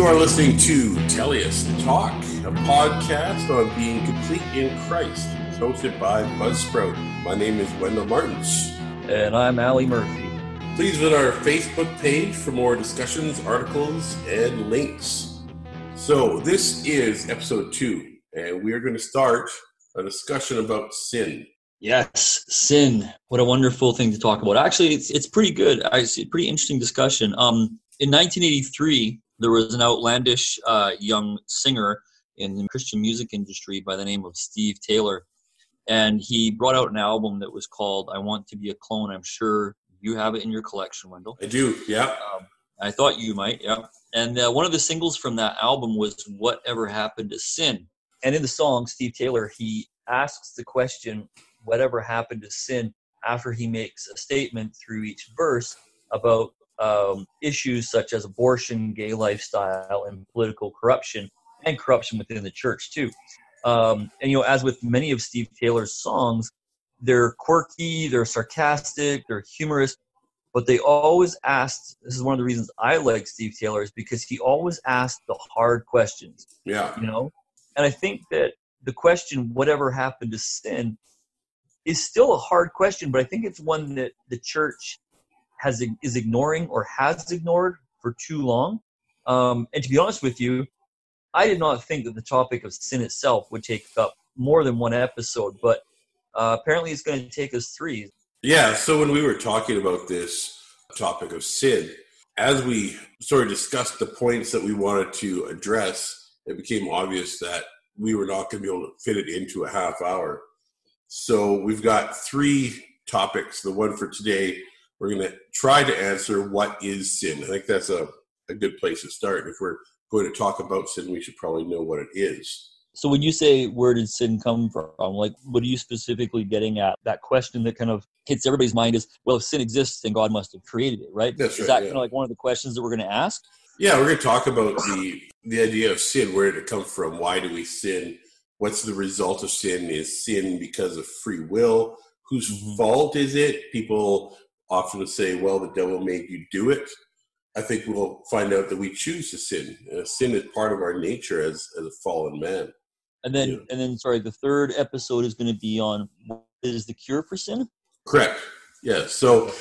You are listening to Teleios Talk, a podcast on being complete in Christ. It's hosted by Buzzsprout. My name is Wendell Martens. And I'm Allie Murphy. Please visit our Facebook page for more discussions, articles, and links. So, this is episode two, and we are going to start a discussion about sin. Yes, sin. What a wonderful thing to talk about. Actually, it's it's pretty good. I see pretty interesting discussion. Um, in 1983, there was an outlandish uh, young singer in the Christian music industry by the name of Steve Taylor, and he brought out an album that was called "I Want to Be a Clone." I'm sure you have it in your collection, Wendell. I do. Yeah. Um, I thought you might. Yeah. And uh, one of the singles from that album was "Whatever Happened to Sin," and in the song, Steve Taylor he asks the question whatever happened to sin after he makes a statement through each verse about um, issues such as abortion, gay lifestyle, and political corruption, and corruption within the church too. Um, and you know, as with many of Steve Taylor's songs, they're quirky, they're sarcastic, they're humorous, but they always asked. This is one of the reasons I like Steve Taylor is because he always asked the hard questions. Yeah. You know, and I think that the question, "Whatever happened to sin," is still a hard question, but I think it's one that the church has is ignoring or has ignored for too long. Um, and to be honest with you, I did not think that the topic of sin itself would take up more than one episode, but uh, apparently it's going to take us three. Yeah. So when we were talking about this topic of sin, as we sort of discussed the points that we wanted to address, it became obvious that we were not going to be able to fit it into a half hour. So we've got three topics. The one for today, we're going to try to answer what is sin. I think that's a, a good place to start. If we're going to talk about sin, we should probably know what it is. So when you say where did sin come from, like what are you specifically getting at? That question that kind of hits everybody's mind is, well, if sin exists, then God must have created it, right? That's is right, that yeah. kind of like one of the questions that we're going to ask? Yeah, we're going to talk about the the idea of sin. Where did it come from? Why do we sin? What's the result of sin? Is sin because of free will? Whose Mhm. fault is it? People often say, "Well, the devil made you do it." I think we'll find out that we choose to sin. Uh, sin is part of our nature as as a fallen man. And then, Yeah. and then, sorry, the third episode is going to be on what is the cure for sin? Correct. Yeah. So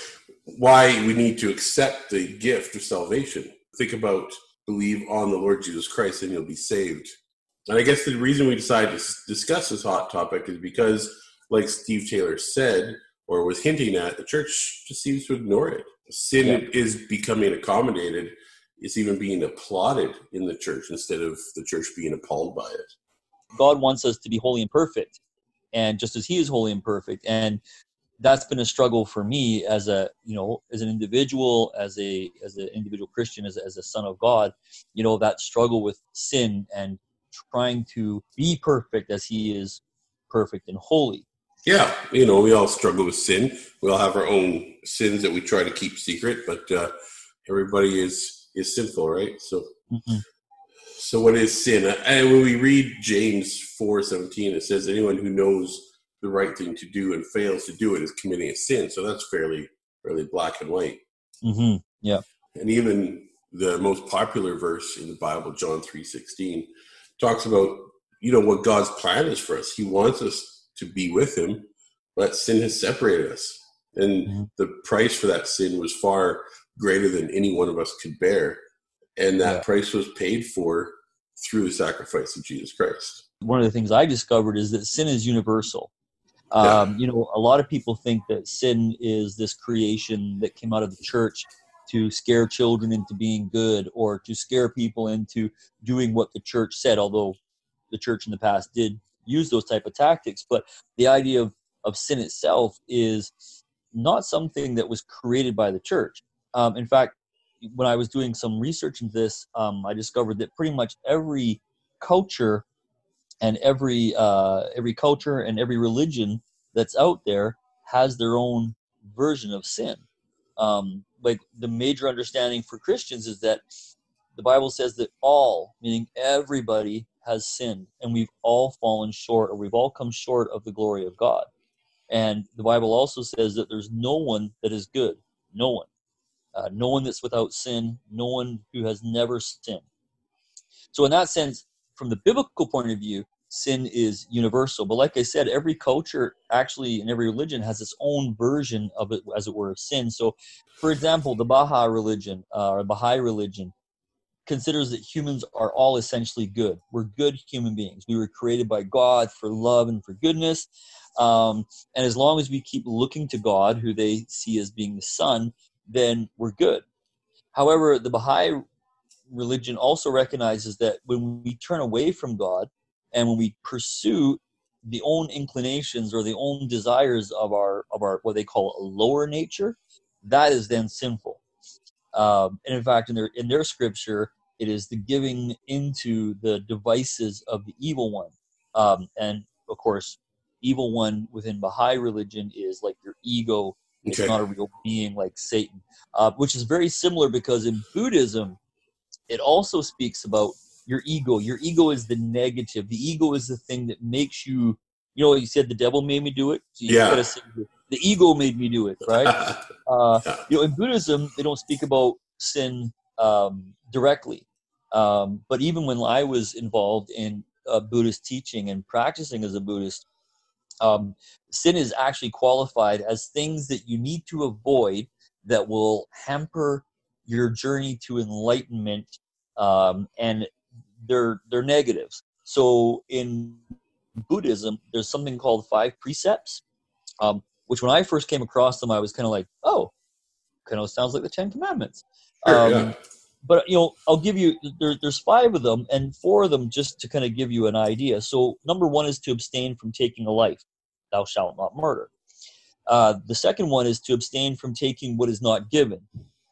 why we need to accept the gift of salvation. Think about believe on the Lord Jesus Christ and you'll be saved. And I guess the reason we decided to s- discuss this hot topic is because, like Steve Taylor said, or was hinting at, the church just seems to ignore it. Sin Yeah. is becoming accommodated. It's even being applauded in the church instead of the church being appalled by it. God wants us to be holy and perfect, and just as He is holy and perfect, and that's been a struggle for me as a you know as an individual, as a as an individual Christian, as as a son of God. You know that struggle with sin and trying to be perfect as He is perfect and holy. Yeah, you know, we all struggle with sin. We all have our own sins that we try to keep secret, but uh, everybody is is sinful, right? So, Mhm. so what is sin? And when we read James four seventeen, it says anyone who knows the right thing to do and fails to do it is committing a sin. So that's fairly fairly black and white. hmm Yeah, And even the most popular verse in the Bible, John three sixteen, talks about you know what God's plan is for us. He wants us to be with Him, but sin has separated us, and Mhm. the price for that sin was far greater than any one of us could bear, and that Yeah. price was paid for through the sacrifice of Jesus Christ. One of the things I discovered is that sin is universal. Yeah. Um, you know, a lot of people think that sin is this creation that came out of the church to scare children into being good or to scare people into doing what the church said, although the church in the past did use those type of tactics. But the idea of, of sin itself is not something that was created by the church. Um, in fact, when I was doing some research into this, um, I discovered that pretty much every culture and every uh, every culture and every religion that's out there has their own version of sin. Um, like the major understanding for Christians is that the Bible says that all, meaning everybody, has sinned, and we've all fallen short, or we've all come short of the glory of God. And the Bible also says that there's no one that is good, no one, uh, no one that's without sin, no one who has never sinned. So in that sense, from the biblical point of view, sin is universal. But like I said, every culture actually and every religion has its own version of it, as it were, of sin. So, for example, the Baha'i religion uh, or Baha'i religion considers that humans are all essentially good. We're good human beings. We were created by God for love and for goodness. Um, and as long as we keep looking to God, who they see as being the Son, then we're good. However, the Baha'i religion also recognizes that when we turn away from God and when we pursue the own inclinations or the own desires of our of our what they call a lower nature, that is then sinful. Um, and in fact, in their in their scripture, it is the giving into the devices of the evil one. Um, and of course, evil one within Baha'i religion is like your ego. It's not a real being like Satan, uh, which is very similar because in Buddhism, it also speaks about your ego. Your ego is the negative. The ego is the thing that makes you. You know, you said the devil made me do it. So yeah. Say, the ego made me do it, right? uh, you know, in Buddhism, they don't speak about sin um, directly. Um, but even when I was involved in uh, Buddhist teaching and practicing as a Buddhist, um, sin is actually qualified as things that you need to avoid that will hamper your journey to enlightenment, um, and they're they're negatives. So in Buddhism, there's something called five precepts, um, which when I first came across them, I was kind of like, oh, kind of sounds like the Ten Commandments. Sure, yeah. But you know i'll give you there, there's five of them and four of them just to kind of give you an idea. So number one is to abstain from taking a life. Thou shalt not murder. Uh, the second one is to abstain from taking what is not given.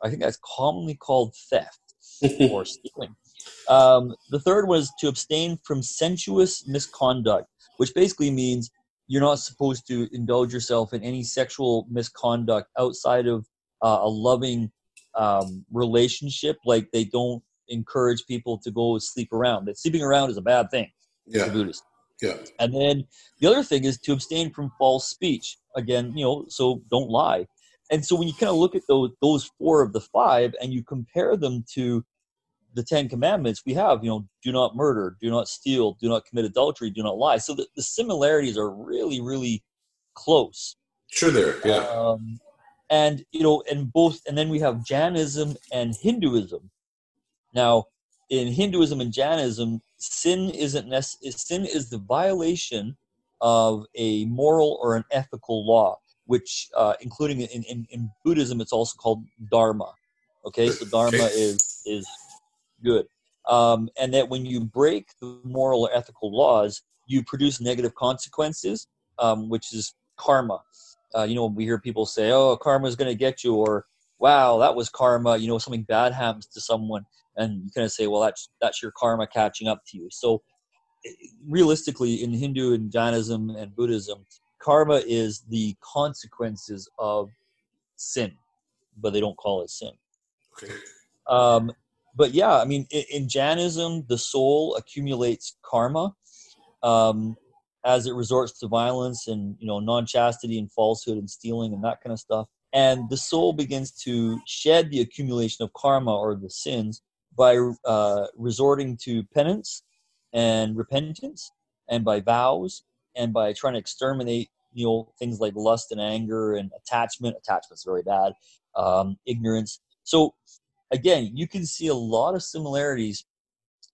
I think that's commonly called theft or stealing. Um, the third was to abstain from sensuous misconduct which basically means you're not supposed to indulge yourself in any sexual misconduct outside of uh, a loving um, relationship. Like they don't encourage people to go sleep around. That sleeping around is a bad thing. Yeah. Buddhist. Yeah. And then the other thing is to abstain from false speech. Again, you know, so don't lie. And so when you kind of look at those those four of the five and you compare them to the Ten Commandments, we have, you know, do not murder, do not steal, do not commit adultery, do not lie. So the, the similarities are really, really close. Sure, there, yeah. Um, and you know and both and then we have jainism and hinduism. Now in hinduism and jainism sin isn't necessary sin is the violation of a moral or an ethical law which uh, including in, in, in buddhism it's also called dharma. Okay so dharma is is good. Um, and that when you break the moral or ethical laws you produce negative consequences um, which is karma uh, you know, we hear people say, "Oh, karma is going to get you," or "Wow, that was karma." You know, something bad happens to someone, and you kind of say, "Well, that's that's your karma catching up to you." So, eh, realistically, in Hindu and Jainism and Buddhism, karma is the consequences of sin, but they don't call it sin. Okay. Um, but yeah, I mean, in, in Jainism, the soul accumulates karma. Um, as it resorts to violence and you know non-chastity and falsehood and stealing and that kind of stuff. And the soul begins to shed the accumulation of karma or the sins by uh, resorting to penance and repentance and by vows and by trying to exterminate you know things like lust and anger and attachment. Attachment's very bad. Um, ignorance. So again you can see a lot of similarities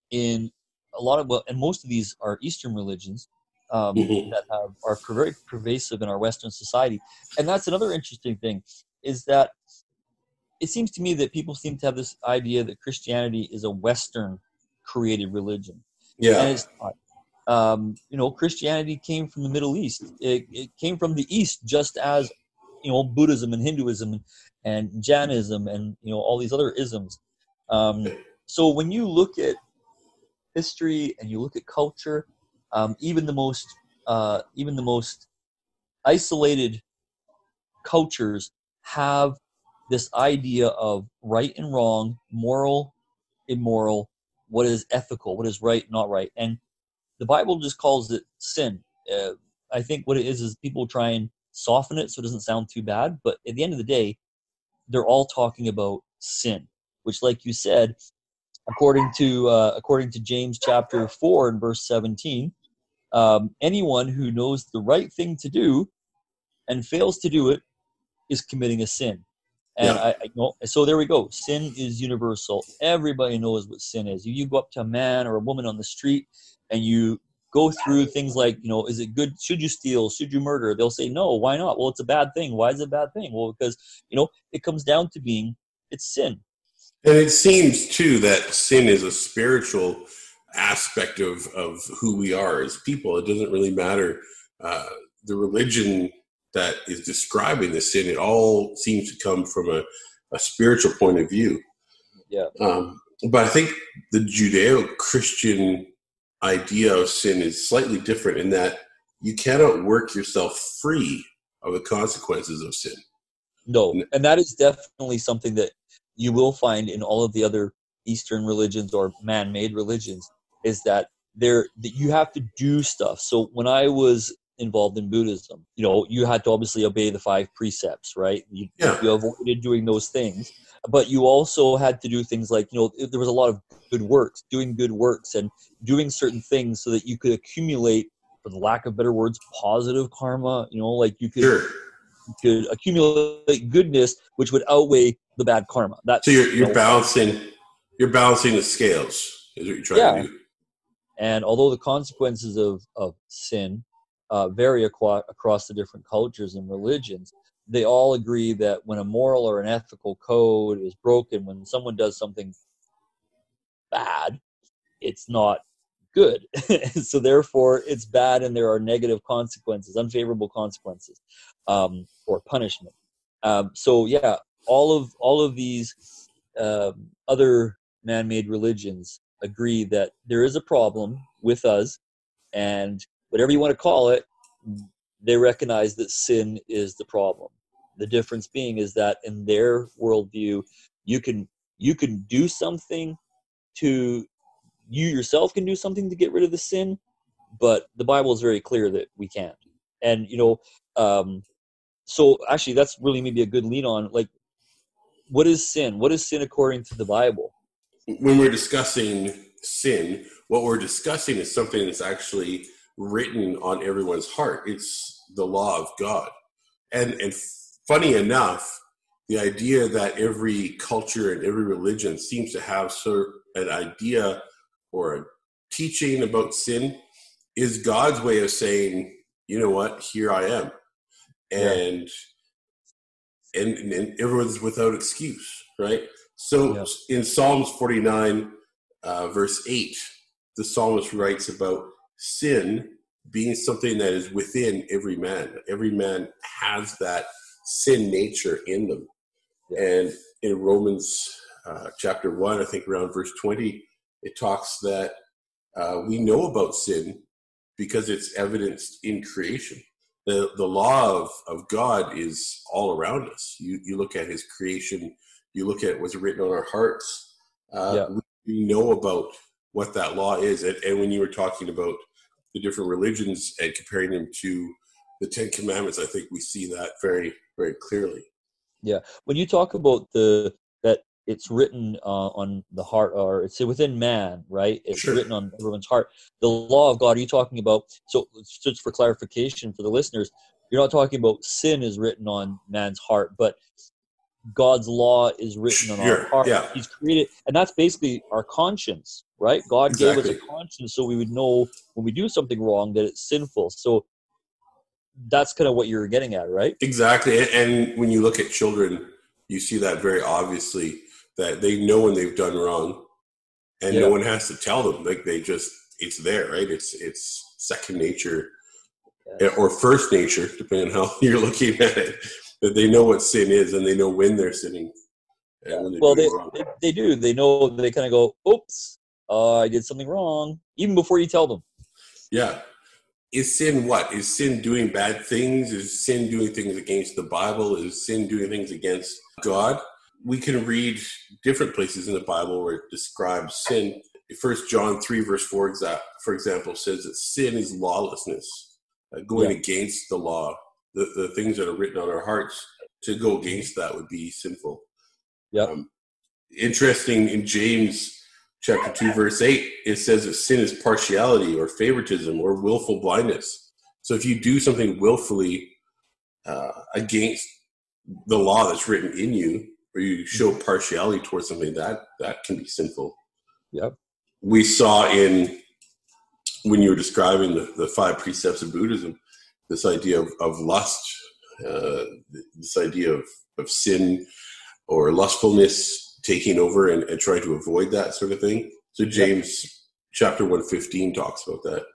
in a lot of well and most of these are eastern religions um, mm-hmm. that have, are very pervasive in our Western society. And that's another interesting thing is that it seems to me that people seem to have this idea that Christianity is a Western created religion. Yeah. And it's not. Um, you know, Christianity came from the Middle East. It, it, came from the East, just as you know Buddhism and Hinduism and, and Jainism and you know all these other isms. Um, so when you look at history and you look at culture, um, even the most uh, even the most isolated cultures have this idea of right and wrong, moral, immoral, what is ethical, what is right, not right, and the Bible just calls it sin. Uh, I think what it is is people try and soften it so it doesn't sound too bad, but at the end of the day, they're all talking about sin, which, like you said, according to uh, according to James chapter four and verse seventeen, um, anyone who knows the right thing to do and fails to do it is committing a sin. And Yeah. I, I know, so there we go. Sin is universal. Everybody knows what sin is. You, you go up to a man or a woman on the street and you go through things like, you know, is it good? Should you steal? Should you murder? They'll say, no, why not? Well, it's a bad thing. Why is it a bad thing? Well, because, you know, it comes down to being, it's sin. And it seems too that sin is a spiritual aspect of, of who we are as people. It doesn't really matter uh, the religion that is describing the sin. It all seems to come from a, a spiritual point of view. Yeah. Um, but I think the Judeo-Christian idea of sin is slightly different in that you cannot work yourself free of the consequences of sin. No, and that is definitely something that you will find in all of the other Eastern religions or man-made religions is that there that you have to do stuff. So when I was involved in Buddhism, you know, you had to obviously obey the five precepts, right? You, Yeah. you avoided doing those things, but you also had to do things like, you know, there was a lot of good works, doing good works, and doing certain things so that you could accumulate, for the lack of better words, positive karma. You know, like you could Sure. could accumulate goodness, which would outweigh the bad karma. That's So you're, you you're know, balancing you're balancing the scales is what you're trying Yeah. to do. And although the consequences of, of sin uh, vary aqua- across the different cultures and religions, they all agree that when a moral or an ethical code is broken, when someone does something bad, it's not good. so therefore, it's bad, and there are negative consequences, unfavorable consequences, um, or punishment. Um, so yeah, all of all of these um, other man-made religions agree that there is a problem with us, and whatever you want to call it, they recognize that sin is the problem. The difference being is that in their worldview, you can you can do something to you yourself can do something to get rid of the sin, but the Bible is very clear that we can't. And you know, um, so actually, that's really maybe a good lead on. Like, what is sin? What is sin according to the Bible? When we're discussing sin, what we're discussing is something that's actually written on everyone's heart. It's the law of God. And and funny enough, the idea that every culture and every religion seems to have sort of an idea or a teaching about sin is God's way of saying, you know what, here I am. And and, and everyone's without excuse, right? So Yeah. in Psalms 49, uh, verse 8, the psalmist writes about sin being something that is within every man. Every man has that sin nature in them. And in Romans uh, chapter 1, I think around verse 20, it talks that uh, we know about sin because it's evidenced in creation. The, the law of, of God is all around us. You, you look at his creation, you look at what's written on our hearts. Uh, Yeah. we, know about what that law is. And, and when you were talking about the different religions and comparing them to the Ten Commandments, I think we see that very, very clearly. Yeah. When you talk about the that it's written uh, on the heart or it's within man right it's Sure. written on everyone's heart the law of god are you talking about so just for clarification for the listeners you're not talking about sin is written on man's heart but god's law is written on our heart yeah. he's created and that's basically our conscience right god gave us a conscience so we would know when we do something wrong that it's sinful so that's kind of what you're getting at right Exactly. And, when you look at children, you see that very obviously that they know when they've done wrong and Yeah. no one has to tell them. Like they just, it's there, right? It's, it's second nature Yeah. or first nature, depending on how you're looking at it, that they know what sin is and they know when they're sinning. And when they're well they, they they do they know they kind of go oops uh, i did something wrong even before you tell them Yeah. Is sin what? Is sin doing bad things? Is sin doing things against the Bible? Is sin doing things against God? We can read different places in the Bible where it describes sin. First John 3, verse 4, for example, says that sin is lawlessness, uh, going Yeah. against the law. The, the things that are written on our hearts, to go against that would be sinful. Yep. Um, interesting in James chapter 2, verse 8, it says that sin is partiality or favoritism or willful blindness. So if you do something willfully uh, against the law that's written in you, or you show mm-hmm. partiality towards something, that that can be sinful. Yep. We saw in when you were describing the, the five precepts of Buddhism, this idea of, of lust, uh, this idea of, of sin or lustfulness taking over and, and trying to avoid that sort of thing. So James yep. chapter 115 talks about that.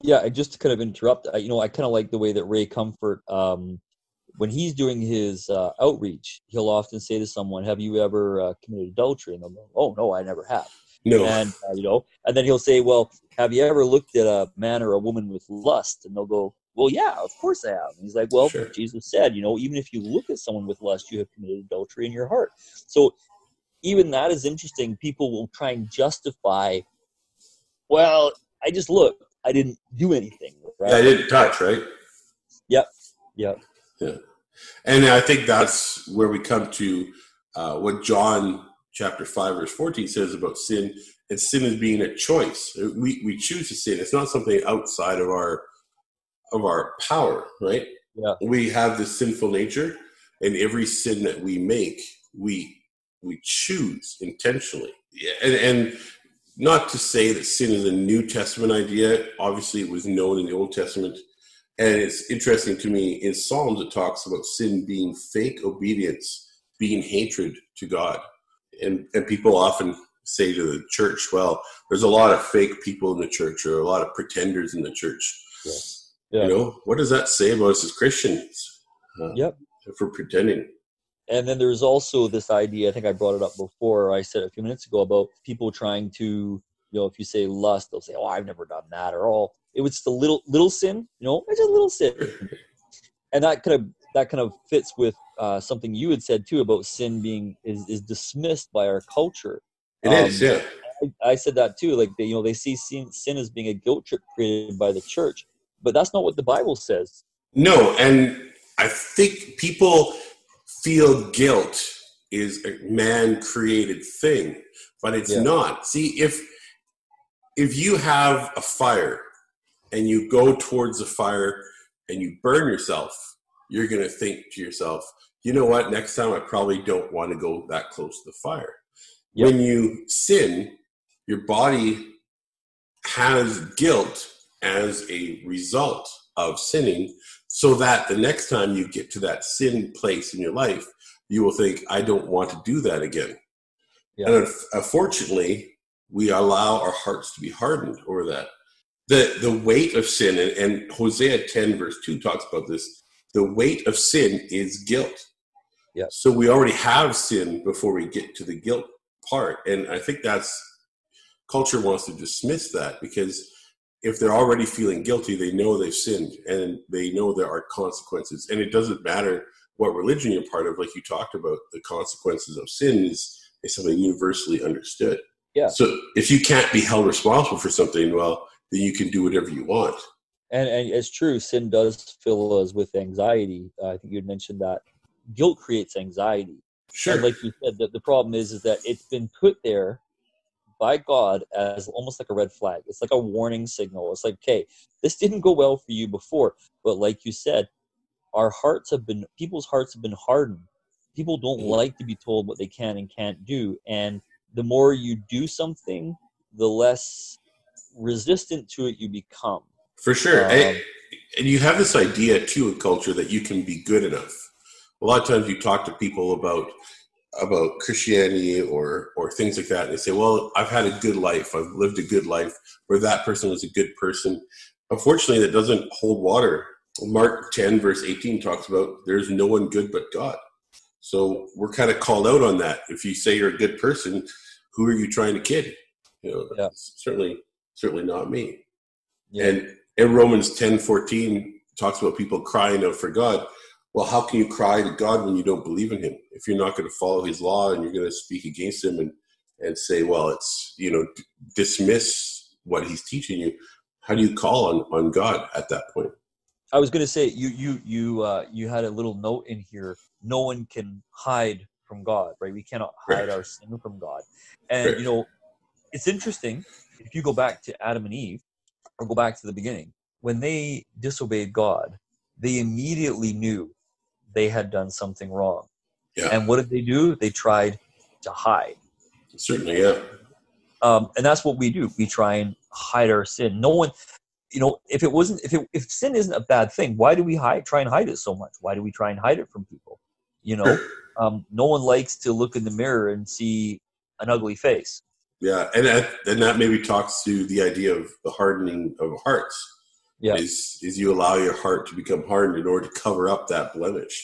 Yeah, I just to kind of interrupt, I, you know, I kind of like the way that Ray Comfort, um, when he's doing his uh, outreach, he'll often say to someone, "Have you ever uh, committed adultery?" And they'll go, "Oh no, I never have." No. And uh, you know, and then he'll say, "Well, have you ever looked at a man or a woman with lust?" And they'll go, "Well, yeah, of course I have." And he's like, "Well, sure. Jesus said, you know, even if you look at someone with lust, you have committed adultery in your heart." So, even that is interesting. People will try and justify, "Well, I just looked. I didn't do anything." Right? Yeah, I didn't touch. Right. Yep. Yep. Yeah. And I think that's where we come to uh, what John chapter 5 verse 14 says about sin and sin is being a choice we, we choose to sin it's not something outside of our of our power right yeah. we have this sinful nature and every sin that we make we we choose intentionally and, and not to say that sin is a new testament idea obviously it was known in the old testament and it's interesting to me in Psalms, it talks about sin being fake obedience, being hatred to God. And, and people often say to the church, well, there's a lot of fake people in the church or a lot of pretenders in the church. Yeah. Yeah. You know, what does that say about us as Christians? Uh, yep. If we're pretending. And then there's also this idea, I think I brought it up before, I said a few minutes ago about people trying to, you know, if you say lust, they'll say, oh, I've never done that or all it was the little little sin, you know, it's a little sin, and that kind of that kind of fits with uh, something you had said too about sin being is, is dismissed by our culture. It um, is, yeah. I, I, said that too. Like they, you know, they see sin, sin as being a guilt trip created by the church, but that's not what the Bible says. No, and I think people feel guilt is a man created thing, but it's yeah. not. See, if if you have a fire and you go towards the fire and you burn yourself, you're going to think to yourself, you know what, next time I probably don't want to go that close to the fire. Yep. When you sin, your body has guilt as a result of sinning, so that the next time you get to that sin place in your life, you will think, I don't want to do that again. Yep. And unfortunately, uh, we allow our hearts to be hardened over that the the weight of sin and, and hosea 10 verse 2 talks about this the weight of sin is guilt yeah so we already have sin before we get to the guilt part and i think that's culture wants to dismiss that because if they're already feeling guilty they know they've sinned and they know there are consequences and it doesn't matter what religion you're part of like you talked about the consequences of sin is, is something universally understood yeah so if you can't be held responsible for something well then you can do whatever you want. And, and it's true, sin does fill us with anxiety. Uh, I think you mentioned that guilt creates anxiety. Sure. And like you said, the, the problem is is that it's been put there by God as almost like a red flag. It's like a warning signal. It's like, okay, this didn't go well for you before, but like you said, our hearts have been people's hearts have been hardened. People don't mm-hmm. like to be told what they can and can't do, and the more you do something, the less resistant to it you become. For sure. Um, and, and you have this idea too in culture that you can be good enough. A lot of times you talk to people about about Christianity or or things like that, and they say, "Well, I've had a good life. I've lived a good life," or that person was a good person. Unfortunately, that doesn't hold water. Mark ten verse eighteen talks about there's no one good but God. So we're kind of called out on that. If you say you're a good person, who are you trying to kid? You know, yeah. certainly certainly not me. Yeah. And in Romans 10 14 talks about people crying out for God. Well, how can you cry to God when you don't believe in Him? If you're not going to follow His law and you're going to speak against Him and, and say, well, it's, you know, d- dismiss what He's teaching you, how do you call on, on God at that point? I was going to say you you you uh, you had a little note in here. No one can hide from God, right? We cannot hide right. our sin from God, and right. you know it's interesting if you go back to Adam and Eve, or go back to the beginning, when they disobeyed God, they immediately knew they had done something wrong. Yeah. And what did they do? They tried to hide. Certainly, yeah. Um, and that's what we do. We try and hide our sin. No one, you know, if it wasn't, if it, if sin isn't a bad thing, why do we hide, try and hide it so much? Why do we try and hide it from people? You know, um, no one likes to look in the mirror and see an ugly face. Yeah, and that, and that maybe talks to the idea of the hardening of hearts. Yeah. Is is you allow your heart to become hardened in order to cover up that blemish,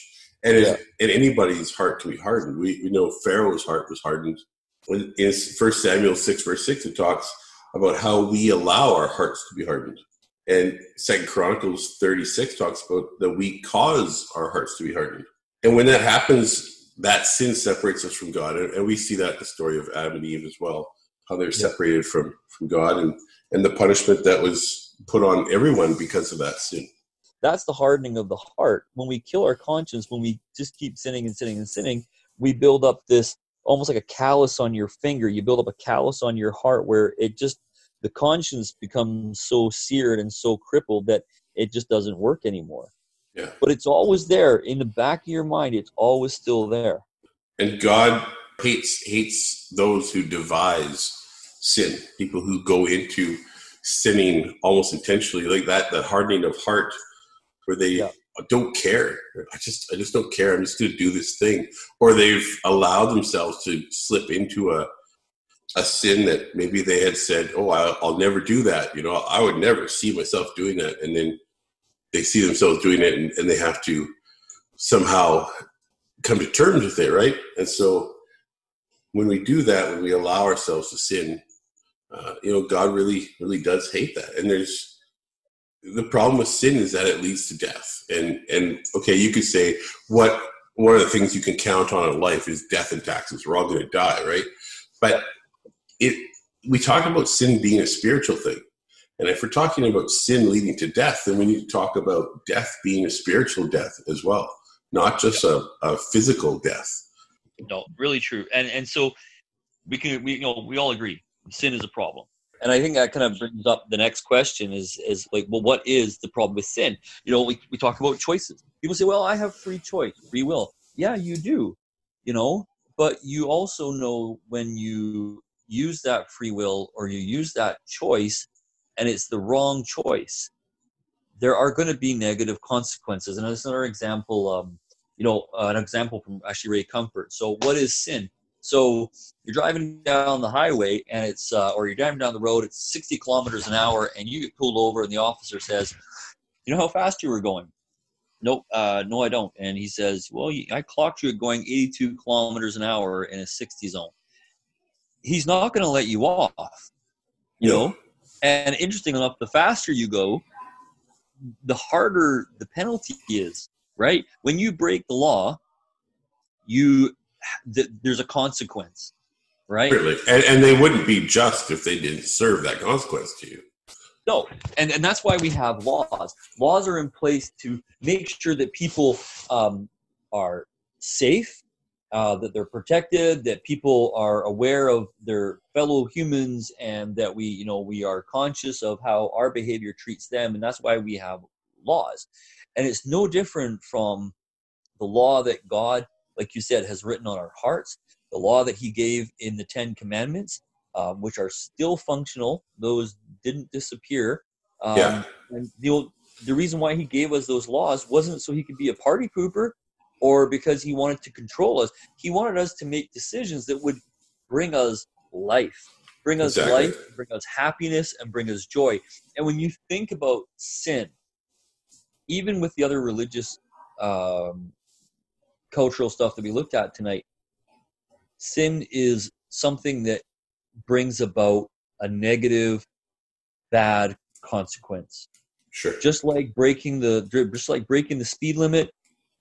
and Yeah. and anybody's heart can be hardened. We we know Pharaoh's heart was hardened. When in First Samuel six verse six, it talks about how we allow our hearts to be hardened, and Second Chronicles thirty six talks about that we cause our hearts to be hardened, and when that happens, that sin separates us from God, and, and we see that in the story of Adam and Eve as well how they're Yeah. separated from from God and and the punishment that was put on everyone because of that sin. That's the hardening of the heart. When we kill our conscience, when we just keep sinning and sinning and sinning, we build up this almost like a callus on your finger. You build up a callus on your heart where it just the conscience becomes so seared and so crippled that it just doesn't work anymore. Yeah. But it's always there in the back of your mind. It's always still there. And God hates hates those who devise sin, people who go into sinning almost intentionally, like that that hardening of heart where they Yeah. don't care. I just I just don't care. I'm just gonna do this thing. Or they've allowed themselves to slip into a a sin that maybe they had said, "Oh, I'll, I'll never do that." You know, I would never see myself doing that, and then they see themselves doing it, and, and they have to somehow come to terms with it, right? And so, when we do that, when we allow ourselves to sin, uh, you know, God really, really does hate that. And there's the problem with sin is that it leads to death. And and okay, you could say what one of the things you can count on in life is death and taxes. We're all going to die, right? But it we talk about sin being a spiritual thing. And if we're talking about sin leading to death, then we need to talk about death being a spiritual death as well, not just a, a physical death. No, really true. And and so we can we you know we all agree sin is a problem. And I think that kind of brings up the next question is is like, well, what is the problem with sin? You know, we we talk about choices. People say, well, I have free choice, free will. Yeah, you do. You know, but you also know when you use that free will or you use that choice and it's the wrong choice, there are going to be negative consequences. And that's another example. Um, you know, an example from actually Ray Comfort. So, what is sin? So, you're driving down the highway and it's, uh, or you're driving down the road, it's 60 kilometers an hour, and you get pulled over, and the officer says, You know how fast you were going? Nope, uh, no, I don't. And he says, Well, I clocked you going 82 kilometers an hour in a 60 zone. He's not going to let you off, you No. know? And interesting enough, the faster you go, the harder the penalty is, right? When you break the law, you th- there's a consequence, right? Certainly. And, and they wouldn't be just if they didn't serve that consequence to you. No, and and that's why we have laws. Laws are in place to make sure that people um, are safe, uh, that they're protected, that people are aware of their fellow humans, and that we, you know, we are conscious of how our behavior treats them, and that's why we have laws. And it's no different from the law that God, like you said, has written on our hearts. The law that He gave in the Ten Commandments, um, which are still functional; those didn't disappear. Um, Yeah. And the old, the reason why He gave us those laws wasn't so He could be a party pooper, or because He wanted to control us. He wanted us to make decisions that would bring us life, bring us Exactly. life, bring us happiness, and bring us joy. And when you think about sin, even with the other religious um, cultural stuff that we looked at tonight, sin is something that brings about a negative, bad consequence. Sure. Just like breaking the, just like breaking the speed limit,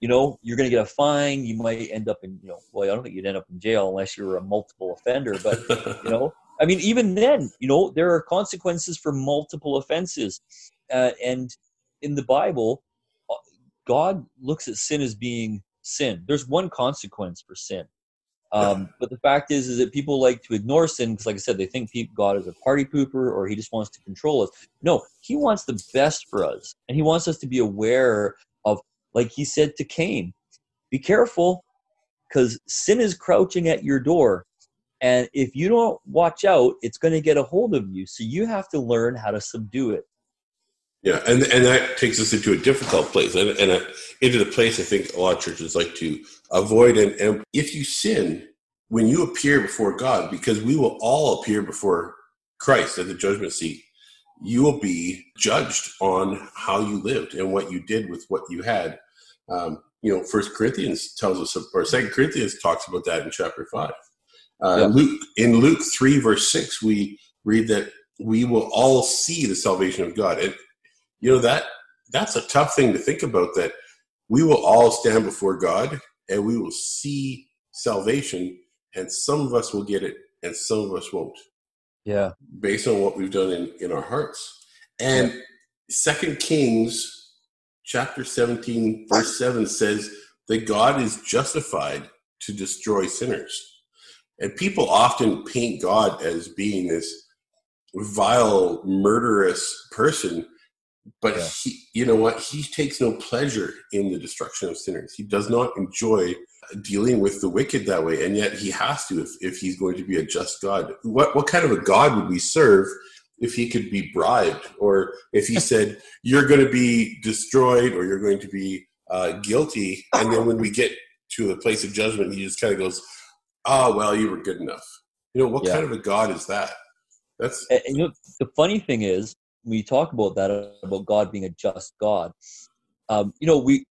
you know, you're going to get a fine. You might end up in, you know, well, I don't think you'd end up in jail unless you were a multiple offender, but you know i mean even then you know there are consequences for multiple offenses uh, and in the bible uh, god looks at sin as being sin there's one consequence for sin Um, but the fact is, is that people like to ignore sin because, like I said, they think God is a party pooper or He just wants to control us. No, He wants the best for us, and He wants us to be aware of, like He said to Cain, be careful because sin is crouching at your door, and if you don't watch out, it's going to get a hold of you. So you have to learn how to subdue it. Yeah, and and that takes us into a difficult place, and, and a, into the place I think a lot of churches like to avoid. And, and if you sin, when you appear before God, because we will all appear before Christ at the judgment seat, you will be judged on how you lived and what you did with what you had. Um, you know, First Corinthians tells us, or Second Corinthians talks about that in chapter five. Uh, yeah. Luke in Luke three verse six, we read that we will all see the salvation of God, and you know that that's a tough thing to think about. That we will all stand before God and we will see salvation, and some of us will get it, and some of us won't. Yeah, based on what we've done in in our hearts. And yeah. Second Kings chapter seventeen verse seven says that God is justified to destroy sinners. And people often paint God as being this vile, murderous person but yeah. he, you know what? He takes no pleasure in the destruction of sinners. He does not enjoy dealing with the wicked that way, and yet he has to if, if he's going to be a just God. What what kind of a God would we serve if he could be bribed, or if he said you're going to be destroyed or you're going to be uh, guilty, and then when we get to the place of judgment, he just kind of goes, "Oh well, you were good enough." You know what yeah. kind of a God is that? That's and you know the funny thing is we talk about that about God being a just God. Um, you know, we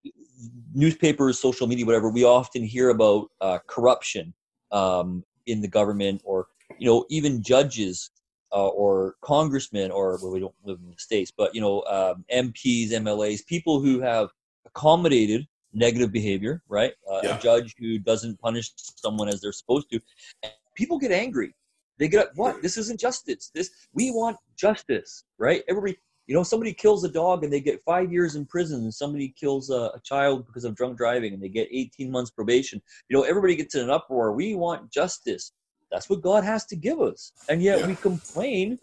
newspapers, social media, whatever. We often hear about uh, corruption um, in the government, or you know, even judges uh, or congressmen, or well, we don't live in the states, but you know, um, MPs, MLAs, people who have accommodated negative behavior, right? Uh, yeah. A judge who doesn't punish someone as they're supposed to. People get angry they get up, what? This isn't justice. This we want justice, right? Everybody, you know, somebody kills a dog and they get five years in prison, and somebody kills a, a child because of drunk driving and they get 18 months probation. You know, everybody gets in an uproar. We want justice. That's what God has to give us, and yet yeah. we complain.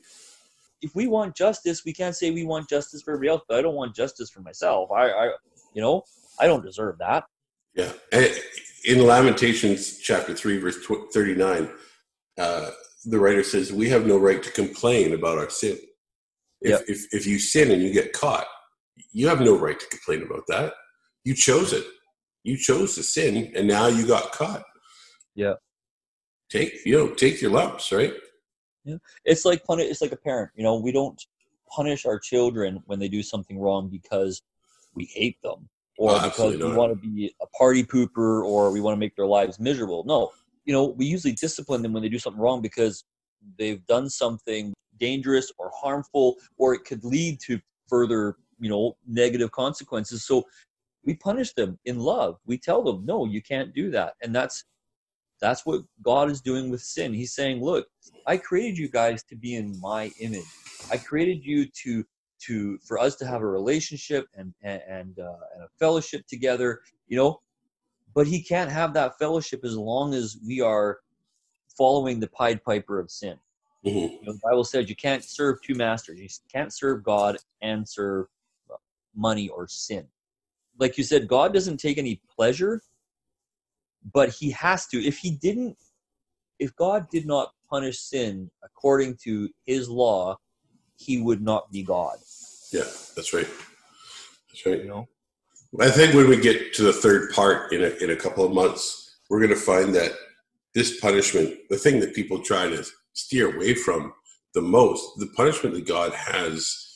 If we want justice, we can't say we want justice for everybody else. But I don't want justice for myself. I, I you know, I don't deserve that. Yeah. In Lamentations chapter 3, verse 39, uh, the writer says we have no right to complain about our sin. If, yep. if, if you sin and you get caught, you have no right to complain about that. You chose it. You chose to sin, and now you got caught. Yeah. Take you know take your lumps, right? Yeah. It's like punish. It's like a parent. You know, we don't punish our children when they do something wrong because we hate them or oh, because we want to be a party pooper or we want to make their lives miserable. No, you know, we usually discipline them when they do something wrong because they've done something dangerous or harmful, or it could lead to further, you know, negative consequences. So we punish them in love. We tell them, no, you can't do that. And that's that's what God is doing with sin. He's saying, look, I created you guys to be in my image. I created you to to for us to have a relationship and and and, uh, and a fellowship together. You know, but he can't have that fellowship as long as we are following the Pied Piper of sin. Mm-hmm. You know, the Bible says you can't serve two masters. You can't serve God and serve money or sin. Like you said, God doesn't take any pleasure, but He has to. If He didn't, if God did not punish sin according to His law, He would not be God. Yeah, that's right. That's right. You know, I think when we get to the third part in a, in a couple of months, we're going to find that this punishment, the thing that people try to steer away from the most, the punishment that God has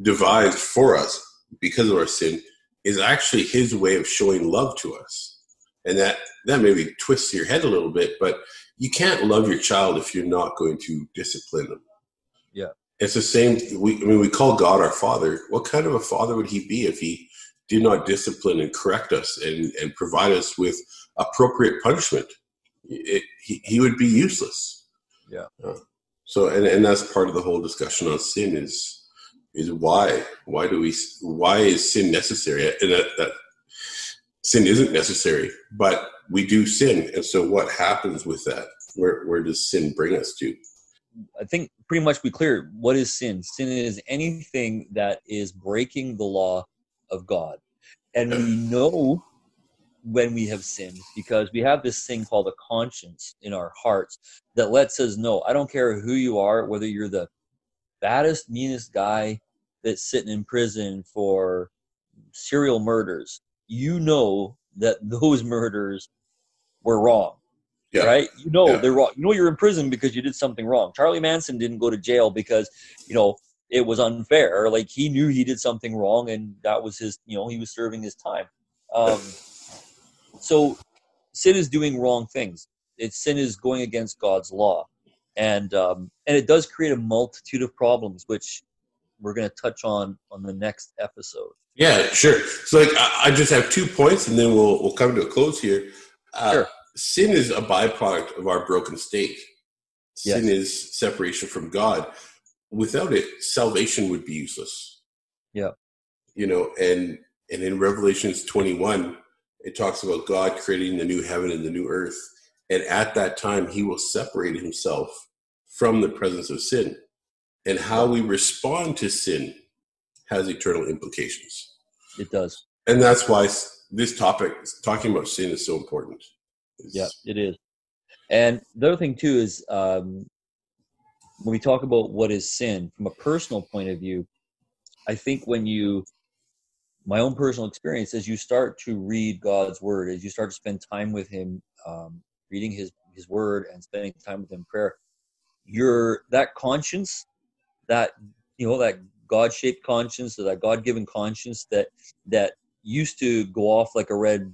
devised for us because of our sin, is actually His way of showing love to us. And that that maybe twists your head a little bit, but you can't love your child if you're not going to discipline them. Yeah, it's the same. We, I mean, we call God our Father. What kind of a father would He be if He did not discipline and correct us and, and provide us with appropriate punishment, it, he, he would be useless. Yeah. Uh, so, and, and that's part of the whole discussion on sin is, is why, why do we, why is sin necessary? And that, that sin isn't necessary, but we do sin. And so what happens with that? Where, where does sin bring us to? I think pretty much be clear what is sin. Sin is anything that is breaking the law of God. And we know when we have sinned because we have this thing called a conscience in our hearts that lets us know I don't care who you are, whether you're the baddest, meanest guy that's sitting in prison for serial murders, you know that those murders were wrong. Yeah. Right? You know yeah. they're wrong. You know you're in prison because you did something wrong. Charlie Manson didn't go to jail because, you know, it was unfair. Like he knew he did something wrong and that was his, you know, he was serving his time. Um, so sin is doing wrong things. It's sin is going against God's law, and um, and it does create a multitude of problems, which we're going to touch on on the next episode. Yeah, sure. So like I just have two points, and then we'll we'll come to a close here. Uh, sure. Sin is a byproduct of our broken state. Sin yes. is separation from God. Without it, salvation would be useless. Yeah. You know, and and in Revelations 21, it talks about God creating the new heaven and the new earth. And at that time, he will separate himself from the presence of sin. And how we respond to sin has eternal implications. It does. And that's why this topic, talking about sin, is so important. It's, yeah, it is. And the other thing, too, is um, when we talk about what is sin from a personal point of view, I think when you my own personal experience as you start to read God's word, as you start to spend time with Him, um, reading His His word and spending time with Him in prayer, your that conscience, that you know that God shaped conscience, or that God given conscience that that used to go off like a red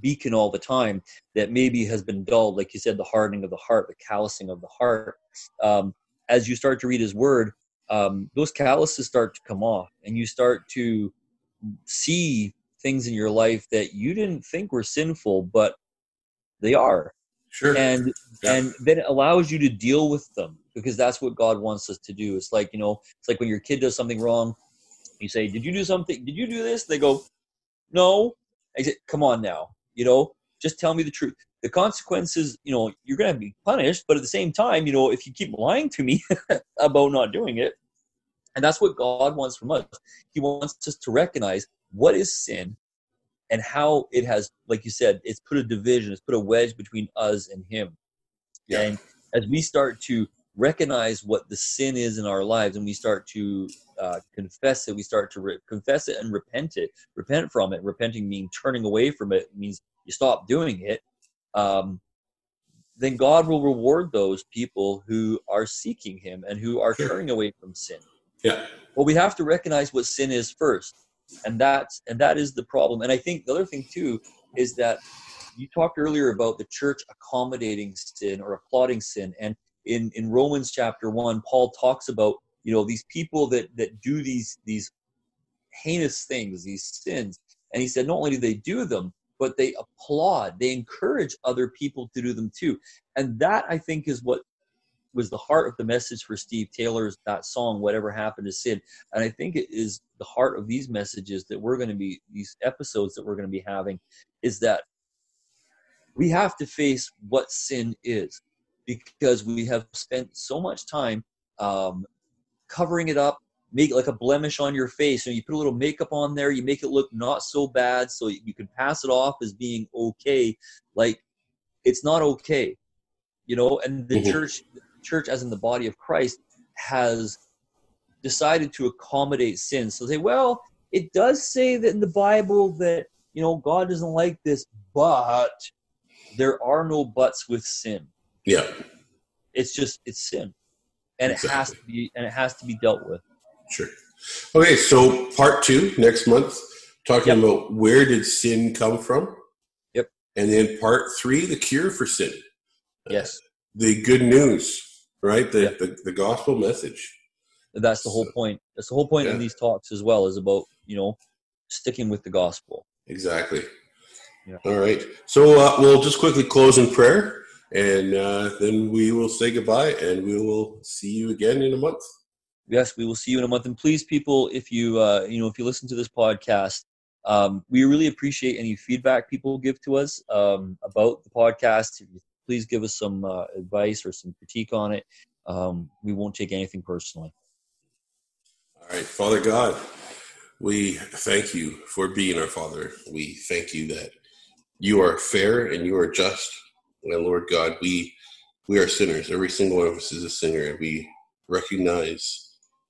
beacon all the time, that maybe has been dulled, like you said, the hardening of the heart, the callousing of the heart. Um, as you start to read His word, um, those calluses start to come off, and you start to see things in your life that you didn't think were sinful, but they are. Sure. And yeah. and then it allows you to deal with them because that's what God wants us to do. It's like, you know, it's like when your kid does something wrong, you say, Did you do something? Did you do this? They go, No. I said, Come on now. You know, just tell me the truth. The consequences, you know, you're gonna be punished, but at the same time, you know, if you keep lying to me about not doing it, and that's what God wants from us. He wants us to recognize what is sin and how it has, like you said, it's put a division, it's put a wedge between us and Him. Yeah. And as we start to recognize what the sin is in our lives and we start to uh, confess it, we start to re- confess it and repent it, repent from it. Repenting means turning away from it means you stop doing it. Um, then God will reward those people who are seeking Him and who are turning away from sin. Yeah. Well, we have to recognize what sin is first, and that's and that is the problem. And I think the other thing too is that you talked earlier about the church accommodating sin or applauding sin, and in in Romans chapter one, Paul talks about you know these people that that do these these heinous things, these sins, and he said not only do they do them, but they applaud, they encourage other people to do them too, and that I think is what was the heart of the message for Steve Taylor's that song, Whatever Happened to Sin. And I think it is the heart of these messages that we're going to be, these episodes that we're going to be having, is that we have to face what sin is because we have spent so much time um, covering it up, make like a blemish on your face. And you put a little makeup on there, you make it look not so bad so you can pass it off as being okay. Like it's not okay you know and the mm-hmm. church church, as in the body of Christ, has decided to accommodate sin. So they, well, it does say that in the Bible that you know God doesn't like this, but there are no buts with sin. Yeah, it's just it's sin, and exactly. it has to be and it has to be dealt with. Sure. Okay, so part two next month, talking yep. about where did sin come from. Yep. And then part three, the cure for sin. Yes. Uh, the good news right? The, yeah. the, the, gospel message. That's the whole so, point. That's the whole point yeah. in these talks as well is about, you know, sticking with the gospel. Exactly. Yeah. All right. So uh, we'll just quickly close in prayer and uh, then we will say goodbye and we will see you again in a month. Yes, we will see you in a month. And please, people, if you, uh, you know, if you listen to this podcast, Um, we really appreciate any feedback people give to us um, about the podcast. Please give us some uh, advice or some critique on it. Um, we won't take anything personally. All right, Father God, we thank you for being our Father. We thank you that you are fair and you are just. And Lord God, we we are sinners. Every single one of us is a sinner, and we recognize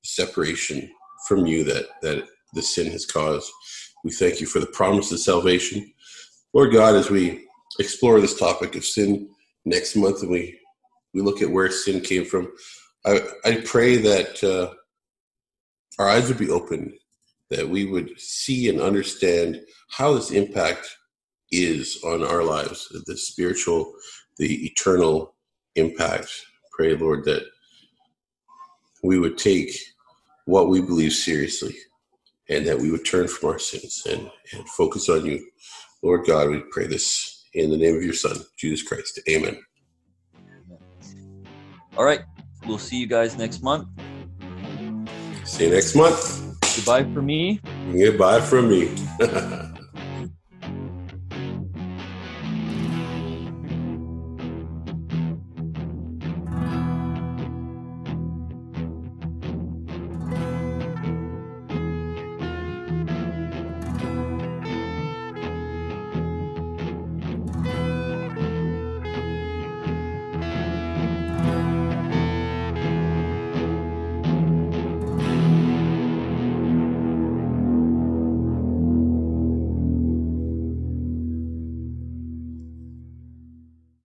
separation from you that that the sin has caused. We thank you for the promise of salvation. Lord God, as we explore this topic of sin next month and we, we look at where sin came from, I, I pray that uh, our eyes would be opened, that we would see and understand how this impact is on our lives, the spiritual, the eternal impact. Pray, Lord, that we would take what we believe seriously and that we would turn from our sins and, and focus on you. Lord God, we pray this in the name of your Son, Jesus Christ. Amen. All right. We'll see you guys next month. See you next month. Goodbye for me. Goodbye from me.